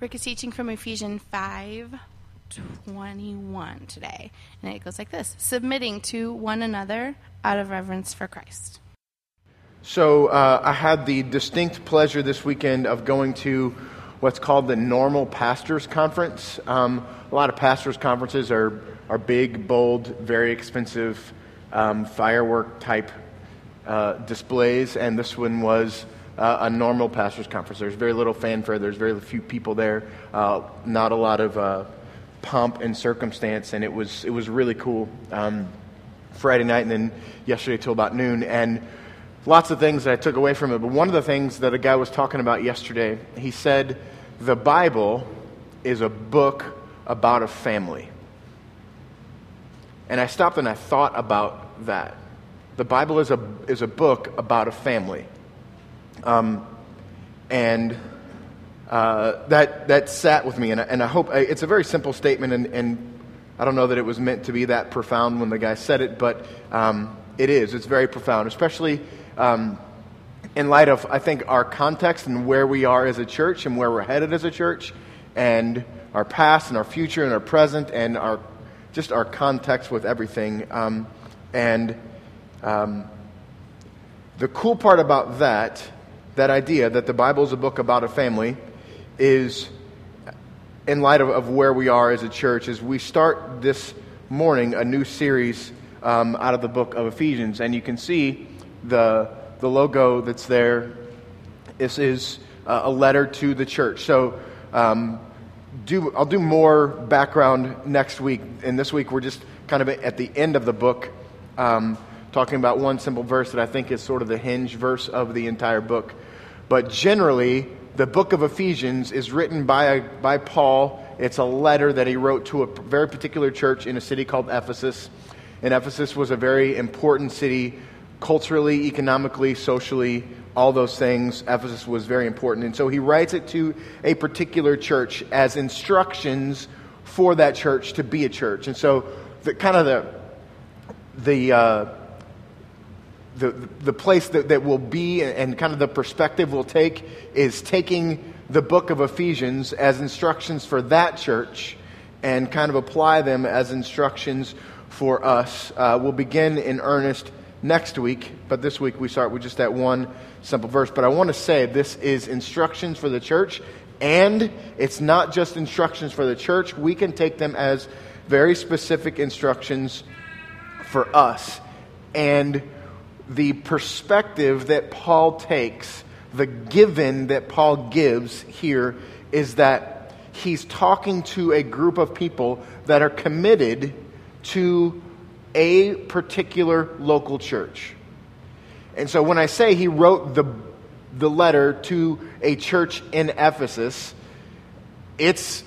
Rick is teaching from Ephesians 5 21 today. And it goes like this submitting to one another out of reverence for Christ. So uh, I had the distinct pleasure this weekend of going to what's called the Normal Pastors Conference. Um, a lot of pastors' conferences are, are big, bold, very expensive um, firework type uh, displays, and this one was uh, a normal pastors' conference. There's very little fanfare, there's very few people there, uh, not a lot of uh, pomp and circumstance, and it was, it was really cool. Um, Friday night and then yesterday till about noon, and lots of things that I took away from it. But one of the things that a guy was talking about yesterday, he said, The Bible is a book about a family. And I stopped and I thought about that. The Bible is a, is a book about a family. Um, and uh, that, that sat with me, and I, and I hope it's a very simple statement, and, and I don't know that it was meant to be that profound when the guy said it, but um, it is. It's very profound, especially um, in light of, I think, our context and where we are as a church and where we're headed as a church, and our past and our future and our present and our just our context with everything. Um, and um, the cool part about that, that idea that the Bible is a book about a family, is in light of, of where we are as a church, is we start this morning a new series um, out of the book of Ephesians, and you can see the, the logo that's there. This is a letter to the church. So, um, do, I'll do more background next week. And this week, we're just kind of at the end of the book, um, talking about one simple verse that I think is sort of the hinge verse of the entire book. But generally, the book of Ephesians is written by, by Paul. It's a letter that he wrote to a very particular church in a city called Ephesus. And Ephesus was a very important city culturally, economically, socially, all those things. Ephesus was very important. And so he writes it to a particular church as instructions for that church to be a church. And so the kind of the the uh, the, the place that, that will be and kind of the perspective we'll take is taking the book of Ephesians as instructions for that church and kind of apply them as instructions for us. Uh, we'll begin in earnest next week, but this week we start with just that one simple verse. But I want to say this is instructions for the church, and it's not just instructions for the church. We can take them as very specific instructions for us. And the perspective that Paul takes, the given that Paul gives here, is that he's talking to a group of people that are committed to a particular local church. And so when I say he wrote the, the letter to a church in Ephesus, it's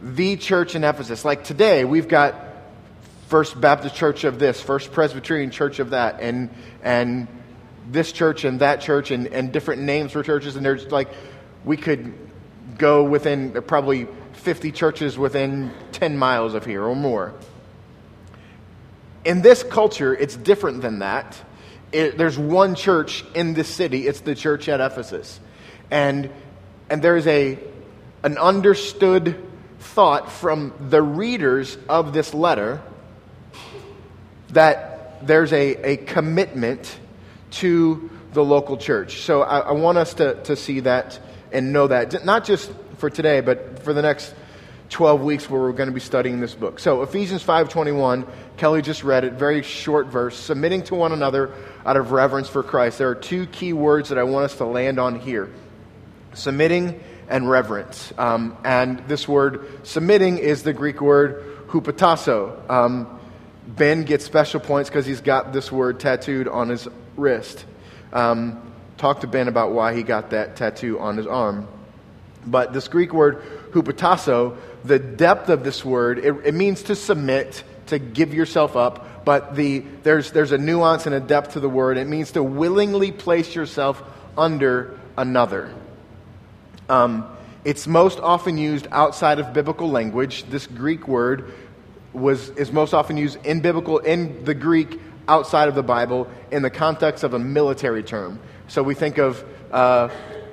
the church in Ephesus. Like today, we've got First Baptist Church of this, First Presbyterian Church of that, and, and this church and that church, and, and different names for churches. And there's like, we could go within probably 50 churches within 10 miles of here or more. In this culture, it's different than that. It, there's one church in this city, it's the church at Ephesus. And, and there's a, an understood thought from the readers of this letter that there's a, a commitment to the local church. So I, I want us to, to see that and know that, not just for today, but for the next 12 weeks where we're going to be studying this book. So Ephesians 5:21, Kelly just read it, very short verse, submitting to one another out of reverence for Christ. There are two key words that I want us to land on here. Submitting and reverence. Um, and this word submitting is the Greek word hupotasso. Um, ben gets special points because he's got this word tattooed on his wrist. Um, talk to Ben about why he got that tattoo on his arm. But this Greek word hupotasso, the depth of this word, it, it means to submit, to give yourself up. But the, there's, there's a nuance and a depth to the word. It means to willingly place yourself under another. Um, it's most often used outside of biblical language. This Greek word was, is most often used in biblical, in the Greek, outside of the Bible, in the context of a military term. So we think of uh,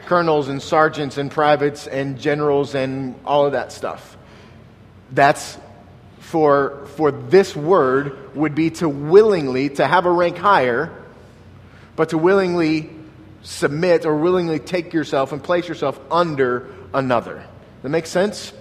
colonels and sergeants and privates and generals and all of that stuff. That's for, for this word would be to willingly, to have a rank higher, but to willingly submit or willingly take yourself and place yourself under another. That makes sense?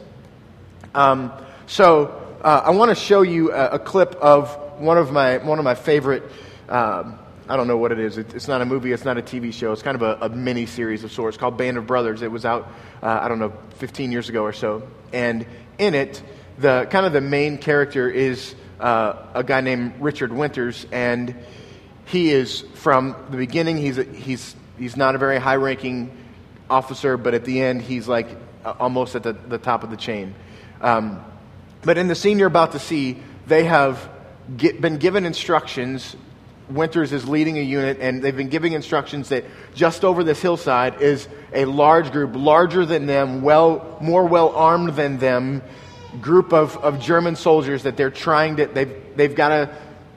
Um, so uh, I want to show you a, a, clip of one of my, one of my favorite. Um, I don't know what it is. It, it's not a movie. It's not a TV show. It's kind of a, a mini series of sorts called Band of Brothers. It was out, uh, I don't know, 15 years ago or so. And in it, the kind of the main character is uh, a guy named Richard Winters, and he is from the beginning. He's a, he's he's not a very high-ranking officer, but at the end, he's like uh, almost at the, the top of the chain. Um, but in the scene you're about to see, they have get, been given instructions. Winters is leading a unit, and they've been giving instructions that just over this hillside is a large group, larger than them, well, more well armed than them, group of, of German soldiers that they're trying to, they've, they've got to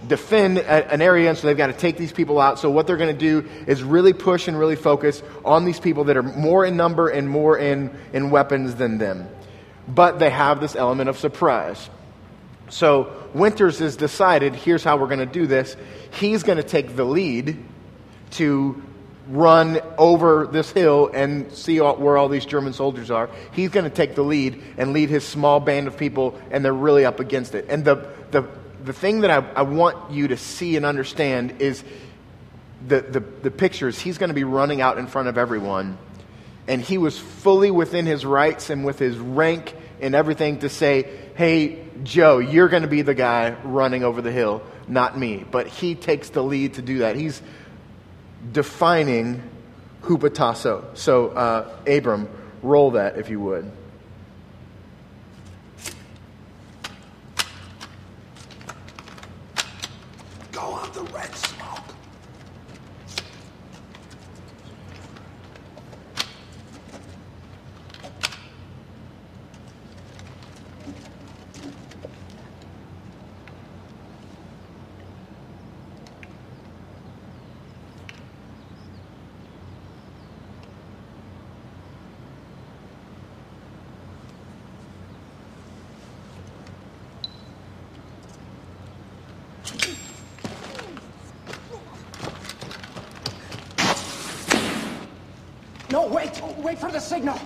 defend an area, and so they've got to take these people out. So what they're going to do is really push and really focus on these people that are more in number and more in, in weapons than them but they have this element of surprise. So Winters has decided here's how we're going to do this. He's going to take the lead to run over this hill and see all, where all these German soldiers are. He's going to take the lead and lead his small band of people, and they're really up against it. And the, the, the thing that I, I want you to see and understand is the, the, the pictures. He's going to be running out in front of everyone and he was fully within his rights and with his rank and everything to say, hey, Joe, you're going to be the guy running over the hill, not me. But he takes the lead to do that. He's defining hupotasso. So, uh, Abram, roll that if you would. No, wait! Wait for the signal!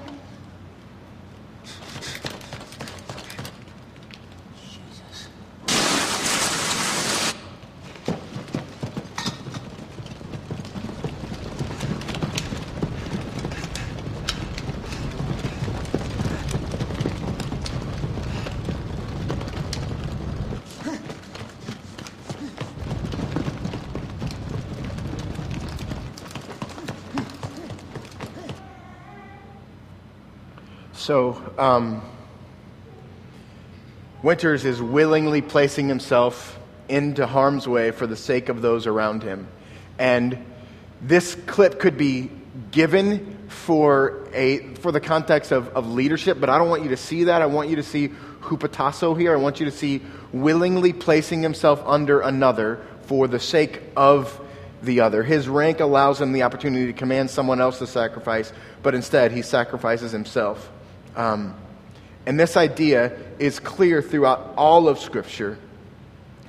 So, um, Winters is willingly placing himself into harm's way for the sake of those around him. And this clip could be given for, a, for the context of, of leadership, but I don't want you to see that. I want you to see hupotasso here. I want you to see willingly placing himself under another for the sake of the other. His rank allows him the opportunity to command someone else to sacrifice, but instead he sacrifices himself. Um, and this idea is clear throughout all of Scripture.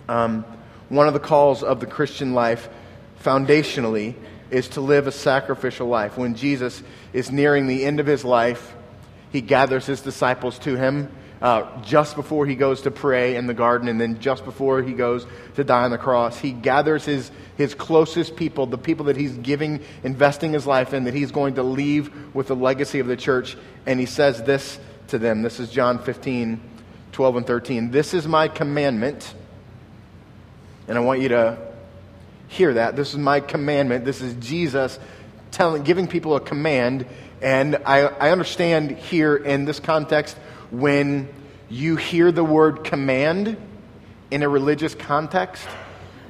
Um, one of the calls of the Christian life, foundationally, is to live a sacrificial life. When Jesus is nearing the end of his life, he gathers his disciples to him uh, just before he goes to pray in the garden, and then just before he goes to die on the cross. He gathers his, his closest people, the people that he's giving, investing his life in, that he's going to leave with the legacy of the church, and he says this to them. This is John 15, 12, and 13. This is my commandment, and I want you to hear that. This is my commandment. This is Jesus telling, giving people a command. And I, I understand here in this context when you hear the word command in a religious context,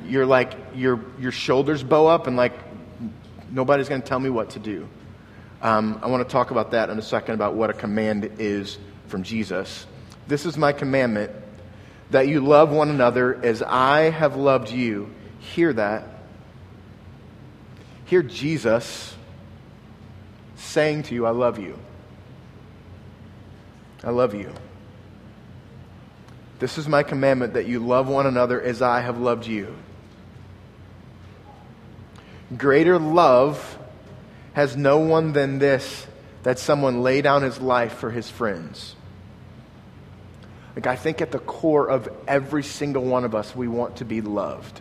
you're like, your, your shoulders bow up and like, nobody's going to tell me what to do. Um, I want to talk about that in a second about what a command is from Jesus. This is my commandment that you love one another as I have loved you. Hear that. Hear Jesus saying to you, I love you. I love you. This is my commandment that you love one another as I have loved you. Greater love has no one than this that someone lay down his life for his friends. Like, I think at the core of every single one of us, we want to be loved.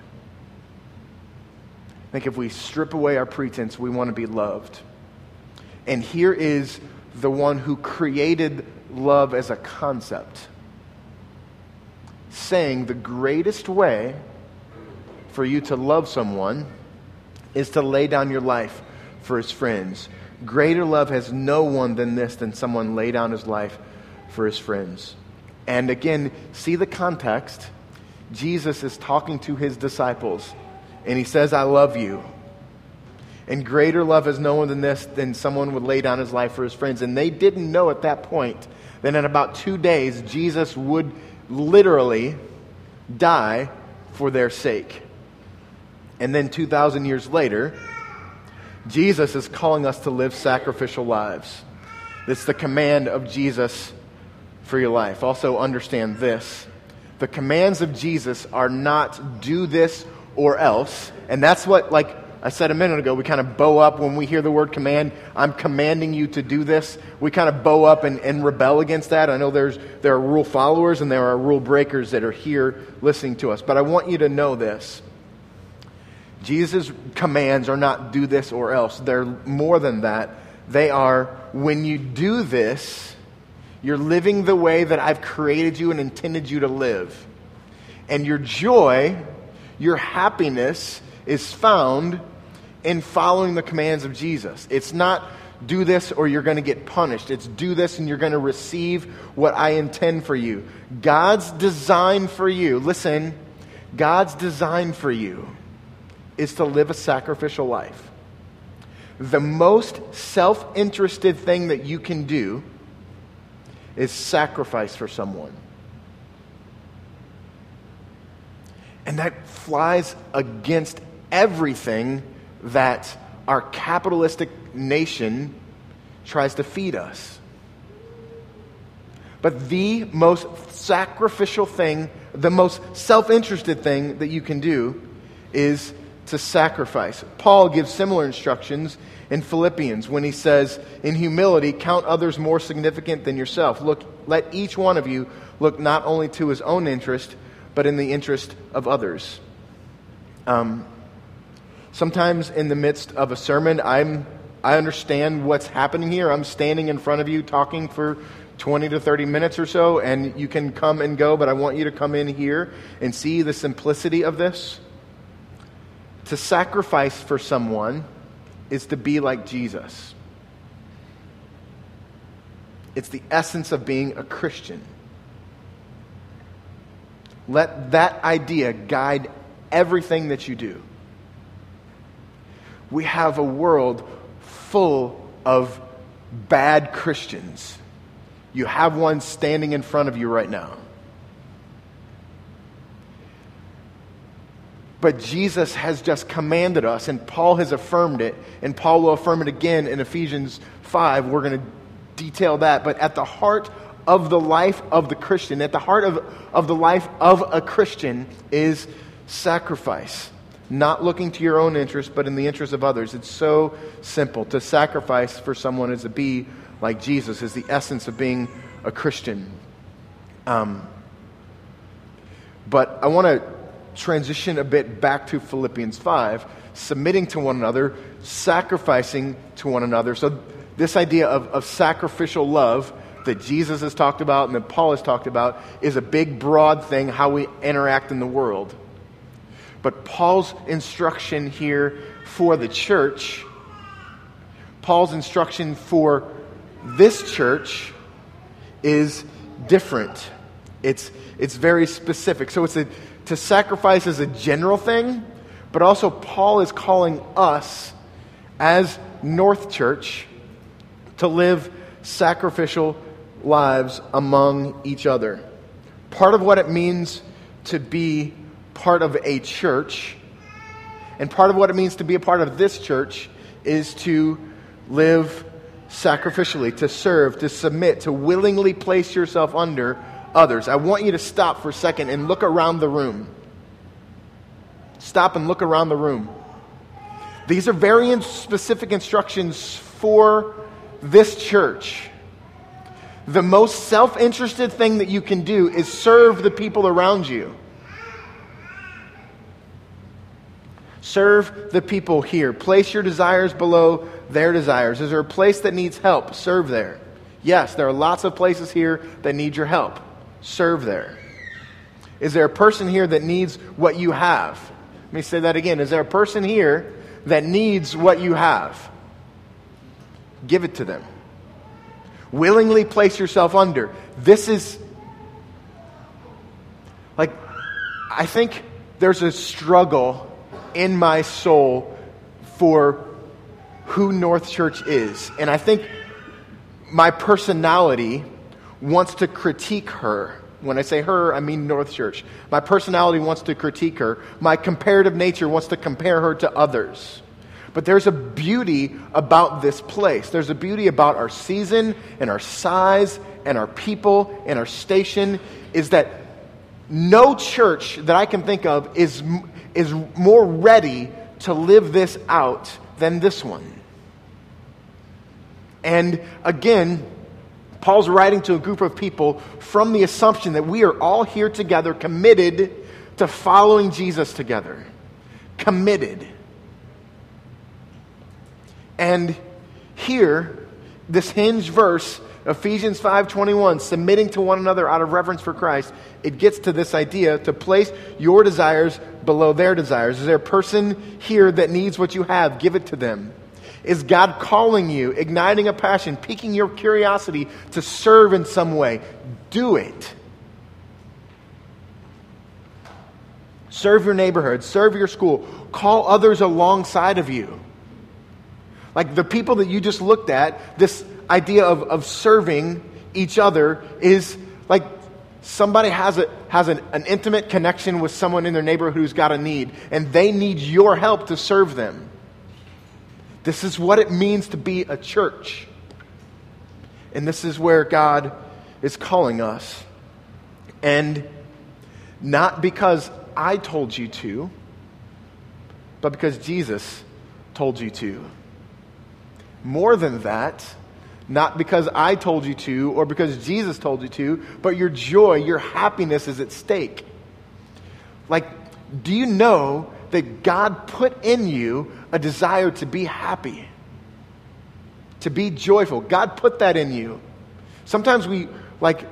I think if we strip away our pretense, we want to be loved. And here is the one who created love as a concept, saying the greatest way for you to love someone is to lay down your life for his friends. Greater love has no one than this, than someone lay down his life for his friends. And again, see the context. Jesus is talking to his disciples, and he says, I love you. And greater love has no one than this, than someone would lay down his life for his friends. And they didn't know at that point that in about two days, Jesus would literally die for their sake. And then 2,000 years later, Jesus is calling us to live sacrificial lives. It's the command of Jesus for your life. Also, understand this the commands of Jesus are not do this or else. And that's what, like I said a minute ago, we kind of bow up when we hear the word command. I'm commanding you to do this. We kind of bow up and, and rebel against that. I know there's, there are rule followers and there are rule breakers that are here listening to us. But I want you to know this. Jesus' commands are not do this or else. They're more than that. They are when you do this, you're living the way that I've created you and intended you to live. And your joy, your happiness is found in following the commands of Jesus. It's not do this or you're going to get punished. It's do this and you're going to receive what I intend for you. God's design for you, listen, God's design for you is to live a sacrificial life. The most self interested thing that you can do is sacrifice for someone. And that flies against everything that our capitalistic nation tries to feed us. But the most sacrificial thing, the most self interested thing that you can do is to sacrifice. Paul gives similar instructions in Philippians when he says, In humility, count others more significant than yourself. Look, let each one of you look not only to his own interest, but in the interest of others. Um, sometimes in the midst of a sermon, I'm, I understand what's happening here. I'm standing in front of you talking for 20 to 30 minutes or so, and you can come and go, but I want you to come in here and see the simplicity of this. To sacrifice for someone is to be like Jesus. It's the essence of being a Christian. Let that idea guide everything that you do. We have a world full of bad Christians. You have one standing in front of you right now. But Jesus has just commanded us, and Paul has affirmed it, and Paul will affirm it again in Ephesians 5. We're going to detail that. But at the heart of the life of the Christian, at the heart of, of the life of a Christian, is sacrifice. Not looking to your own interest, but in the interest of others. It's so simple. To sacrifice for someone is to be like Jesus, is the essence of being a Christian. Um, but I want to transition a bit back to Philippians 5, submitting to one another, sacrificing to one another. So, this idea of, of sacrificial love that Jesus has talked about and that Paul has talked about is a big, broad thing, how we interact in the world. But Paul's instruction here for the church, Paul's instruction for this church is different. It's, it's very specific. So it's a to sacrifice as a general thing, but also Paul is calling us as North Church to live sacrificial lives among each other. Part of what it means to be part of a church, and part of what it means to be a part of this church, is to live sacrificially, to serve, to submit, to willingly place yourself under others. I want you to stop for a second and look around the room. Stop and look around the room. These are very specific instructions for this church. The most self interested thing that you can do is serve the people around you. Serve the people here. Place your desires below their desires. Is there a place that needs help? Serve there. Yes, there are lots of places here that need your help. Serve there. Is there a person here that needs what you have? Let me say that again. Is there a person here that needs what you have? Give it to them. Willingly place yourself under. This is like, I think there's a struggle in my soul for who North Church is. And I think my personality wants to critique her. When I say her, I mean North Church. My personality wants to critique her. My comparative nature wants to compare her to others. But there's a beauty about this place. There's a beauty about our season and our size and our people and our station is that no church that I can think of is, is more ready to live this out than this one. And again, Paul's writing to a group of people from the assumption that we are all here together, committed to following Jesus together. Committed. And here, this hinge verse, Ephesians 5:21, submitting to one another out of reverence for Christ, it gets to this idea to place your desires below their desires. Is there a person here that needs what you have? Give it to them. Is God calling you, igniting a passion, piquing your curiosity to serve in some way? Do it. Serve your neighborhood, serve your school, call others alongside of you. Like the people that you just looked at, this idea of, of serving each other is like somebody has, a, has an, an intimate connection with someone in their neighborhood who's got a need, and they need your help to serve them. This is what it means to be a church. And this is where God is calling us. And not because I told you to, but because Jesus told you to. More than that, not because I told you to or because Jesus told you to, but your joy, your happiness is at stake. Like, do you know that God put in you a desire to be happy, to be joyful? God put that in you. Sometimes we, like,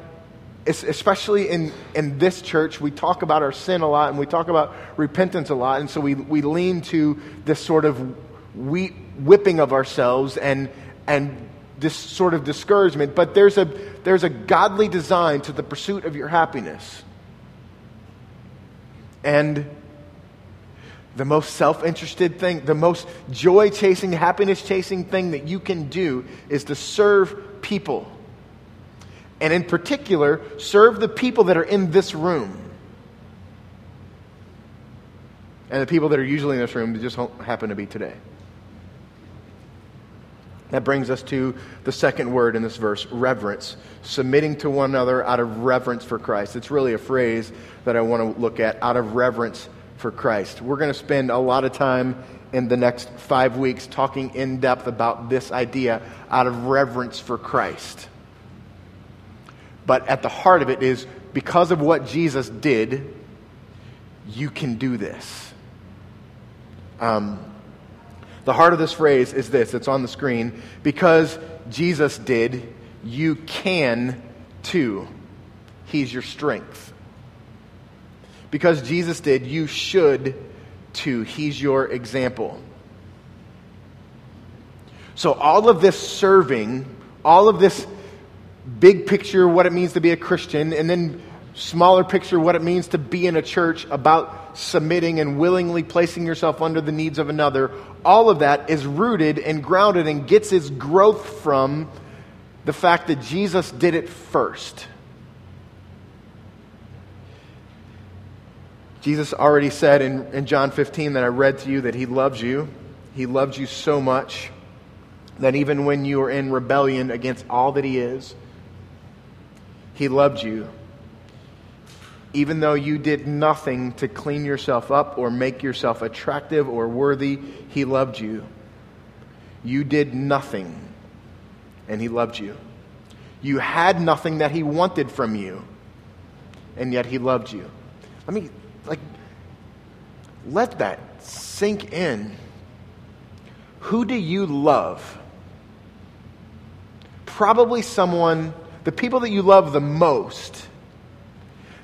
especially in, in this church, we talk about our sin a lot and we talk about repentance a lot, and so we, we lean to this sort of we, whipping of ourselves and, and this sort of discouragement, but there's a, there's a godly design to the pursuit of your happiness. And the most self interested thing, the most joy chasing, happiness chasing thing that you can do is to serve people. And in particular, serve the people that are in this room. And the people that are usually in this room just happen to be today. That brings us to the second word in this verse reverence. Submitting to one another out of reverence for Christ. It's really a phrase that I want to look at out of reverence for Christ. We're going to spend a lot of time in the next five weeks talking in depth about this idea out of reverence for Christ. But at the heart of it is because of what Jesus did, you can do this. Um, the heart of this phrase is this it's on the screen. Because Jesus did, you can too. He's your strength. Because Jesus did, you should too. He's your example. So, all of this serving, all of this big picture, what it means to be a Christian, and then smaller picture, what it means to be in a church about submitting and willingly placing yourself under the needs of another, all of that is rooted and grounded and gets its growth from the fact that Jesus did it first. Jesus already said in, in John 15 that I read to you that he loves you. He loved you so much that even when you were in rebellion against all that He is, He loved you. Even though you did nothing to clean yourself up or make yourself attractive or worthy, He loved you. You did nothing, and He loved you. You had nothing that He wanted from you, and yet He loved you. Let me, like, let that sink in. Who do you love? Probably someone, the people that you love the most,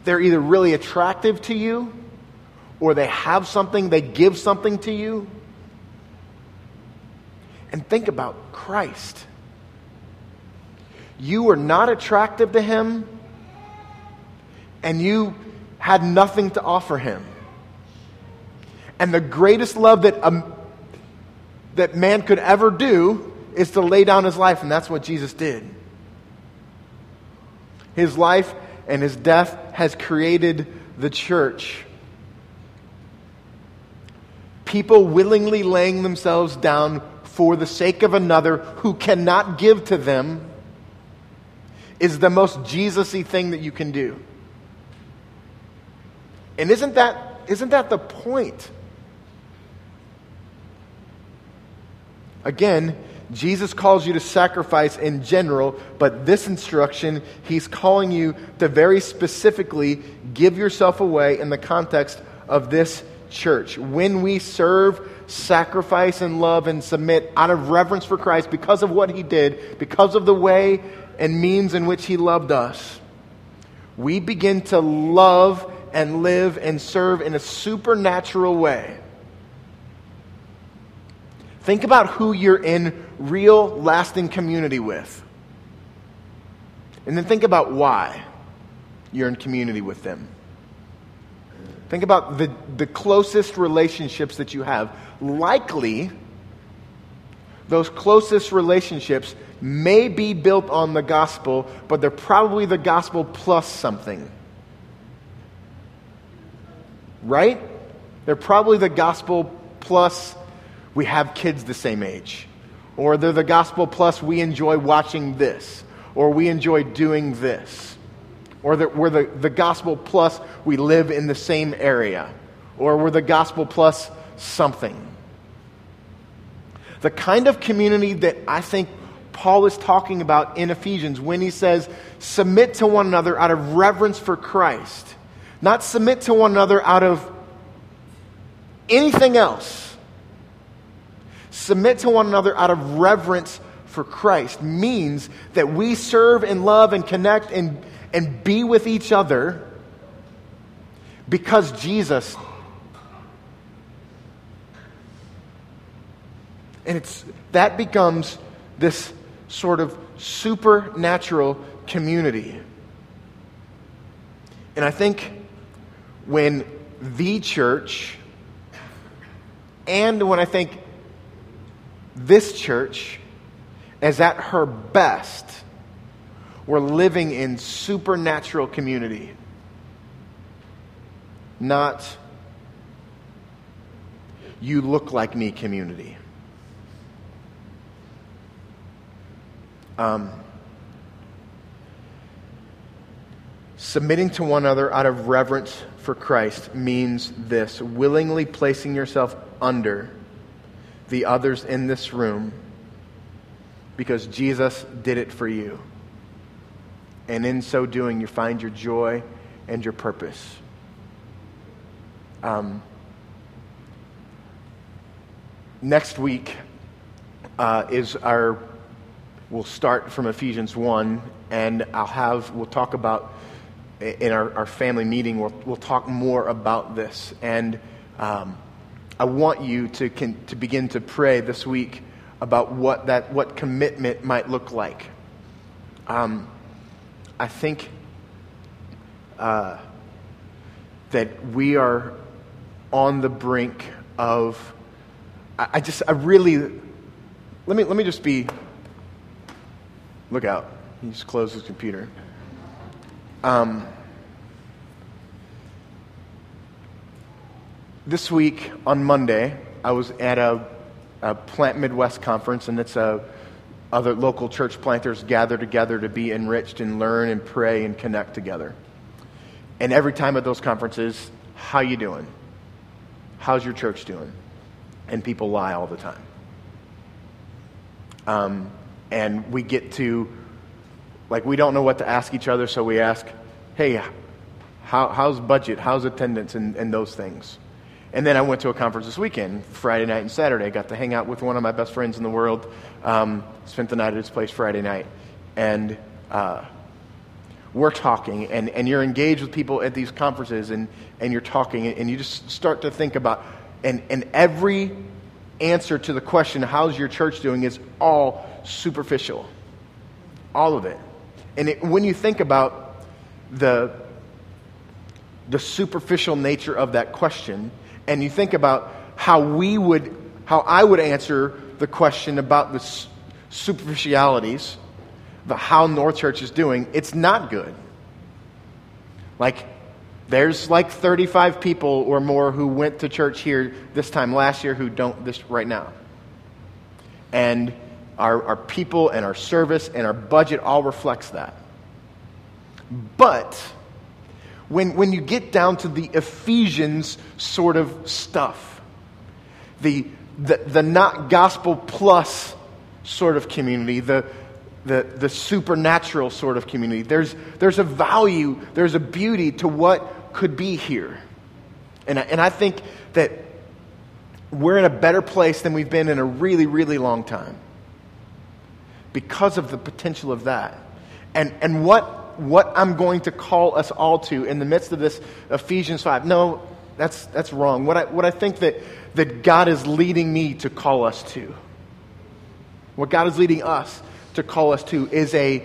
they're either really attractive to you or they have something, they give something to you. And think about Christ. You were not attractive to him, and you had nothing to offer him. And the greatest love that, um, that man could ever do is to lay down his life, and that's what Jesus did. His life and his death has created the church. People willingly laying themselves down for the sake of another who cannot give to them is the most Jesus y thing that you can do. And isn't that, isn't that the point? Again, Jesus calls you to sacrifice in general, but this instruction, he's calling you to very specifically give yourself away in the context of this church. When we serve, sacrifice, and love and submit out of reverence for Christ because of what he did, because of the way and means in which he loved us, we begin to love and live and serve in a supernatural way. Think about who you're in real, lasting community with. And then think about why you're in community with them. Think about the, the closest relationships that you have. Likely, those closest relationships may be built on the gospel, but they're probably the gospel plus something. Right? They're probably the gospel plus we have kids the same age. Or they're the gospel plus we enjoy watching this. Or we enjoy doing this. Or that we're the, the gospel plus we live in the same area. Or we're the gospel plus something. The kind of community that I think Paul is talking about in Ephesians when he says, submit to one another out of reverence for Christ. Not submit to one another out of anything else submit to one another out of reverence for Christ means that we serve and love and connect and, and be with each other because Jesus. And it's, that becomes this sort of supernatural community. And I think when the church, and when I think this church is at her best. We're living in supernatural community, not you look like me community. Um, submitting to one another out of reverence for Christ means this willingly placing yourself under the others in this room because Jesus did it for you. And in so doing, you find your joy and your purpose. Um, next week uh, is our, we'll start from Ephesians 1, and I'll have, we'll talk about, in our, our family meeting, we'll, we'll talk more about this. And um, I want you to, can, to begin to pray this week about what, that, what commitment might look like. Um, I think uh, that we are on the brink of, I, I just, I really, let me, let me just be, look out. He just closed his computer. Um, this week on Monday, I was at a, a Plant Midwest conference, and it's a other local church planters gather together to be enriched and learn and pray and connect together. And every time at those conferences, how you doing? How's your church doing? And people lie all the time. Um, and we get to, like, we don't know what to ask each other, so we ask, hey, how, how's budget? How's attendance? And, and those things. And then I went to a conference this weekend, Friday night and Saturday. I got to hang out with one of my best friends in the world. Um, spent the night at his place Friday night. And uh, we're talking, and, and you're engaged with people at these conferences, and, and you're talking, and you just start to think about, and, and every answer to the question, how's your church doing, is all superficial. All of it. And it, when you think about the, the superficial nature of that question, and you think about how we would, how I would answer the question about the superficialities, the how North Church is doing, it's not good. Like, there's like 35 people or more who went to church here this time last year who don't this right now. And our, our people and our service and our budget all reflects that. But when, when you get down to the Ephesians sort of stuff, the, the, the not gospel plus sort of community, the, the, the supernatural sort of community, there's, there's a value, there's a beauty to what could be here. And, and I think that we're in a better place than we've been in a really, really long time because of the potential of that. And, and what, what I'm going to call us all to in the midst of this Ephesians 5, no, that's, that's wrong. What I, what I think that, that God is leading me to call us to, what God is leading us to call us to, is a,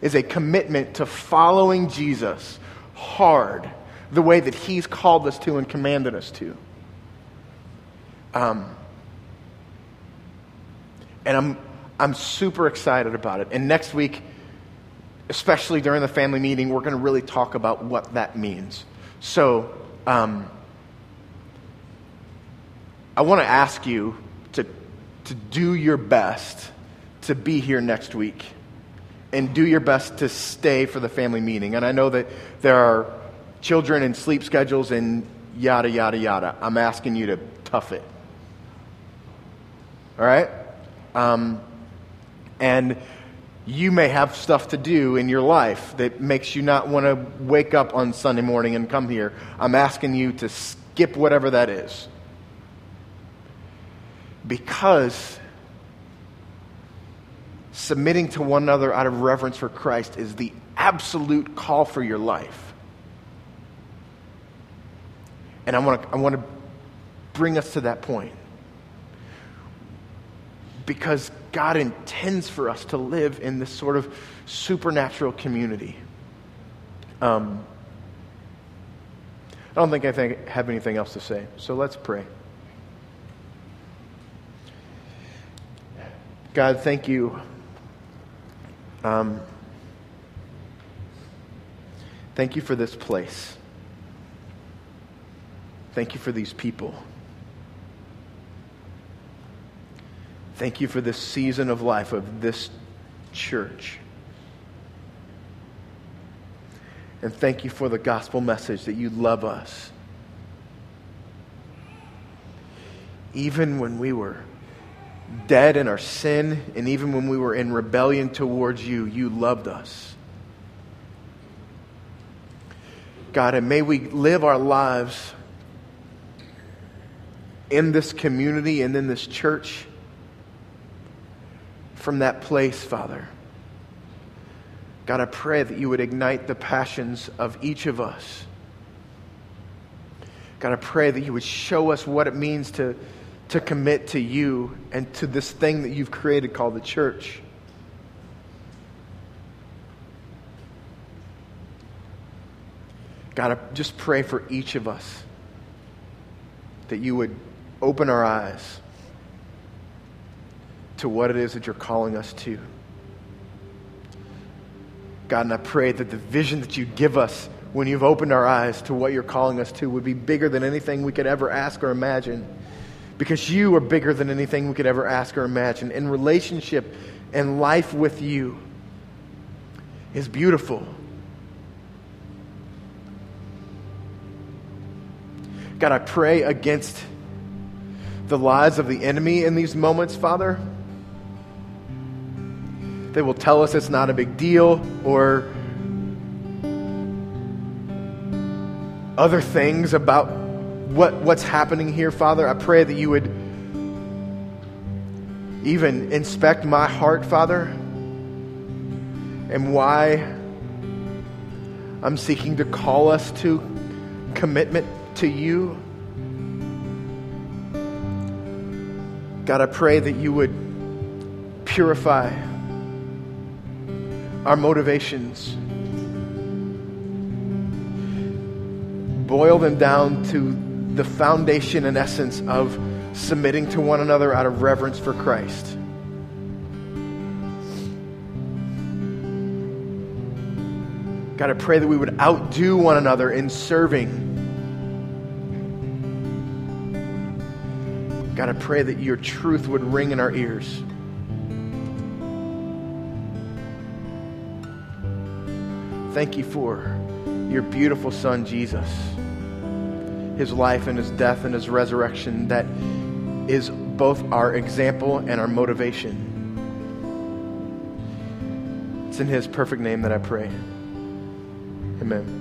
is a commitment to following Jesus hard the way that He's called us to and commanded us to. Um, and I'm, I'm super excited about it. And next week, especially during the family meeting, we're going to really talk about what that means. So, um, I want to ask you to, to do your best to be here next week and do your best to stay for the family meeting. And I know that there are children and sleep schedules and yada, yada, yada. I'm asking you to tough it. All right? Um, and you may have stuff to do in your life that makes you not want to wake up on Sunday morning and come here. I'm asking you to skip whatever that is. Because submitting to one another out of reverence for Christ is the absolute call for your life. And I want to, I want to bring us to that point because God intends for us to live in this sort of supernatural community. Um, I don't think I think, have anything else to say, so let's pray. God, thank you. Um, thank you for this place. Thank you for these people. Thank you for this season of life of this church. And thank you for the gospel message that you love us. Even when we were dead in our sin, and even when we were in rebellion towards you, you loved us. God, and may we live our lives in this community and in this church from that place, Father. God, I pray that you would ignite the passions of each of us. God, I pray that you would show us what it means to, to commit to you and to this thing that you've created called the church. God, I just pray for each of us that you would open our eyes to what it is that you're calling us to. God, and I pray that the vision that you give us when you've opened our eyes to what you're calling us to would be bigger than anything we could ever ask or imagine. Because you are bigger than anything we could ever ask or imagine. In relationship and life with you is beautiful. God, I pray against the lies of the enemy in these moments, Father. They will tell us it's not a big deal or other things about what, what's happening here, Father. I pray that you would even inspect my heart, Father, and why I'm seeking to call us to commitment to you. God, I pray that you would purify our motivations, boil them down to the foundation and essence of submitting to one another out of reverence for Christ. God, I pray that we would outdo one another in serving. God, I pray that your truth would ring in our ears. Thank you for your beautiful son, Jesus, his life and his death and his resurrection that is both our example and our motivation. It's in his perfect name that I pray. Amen.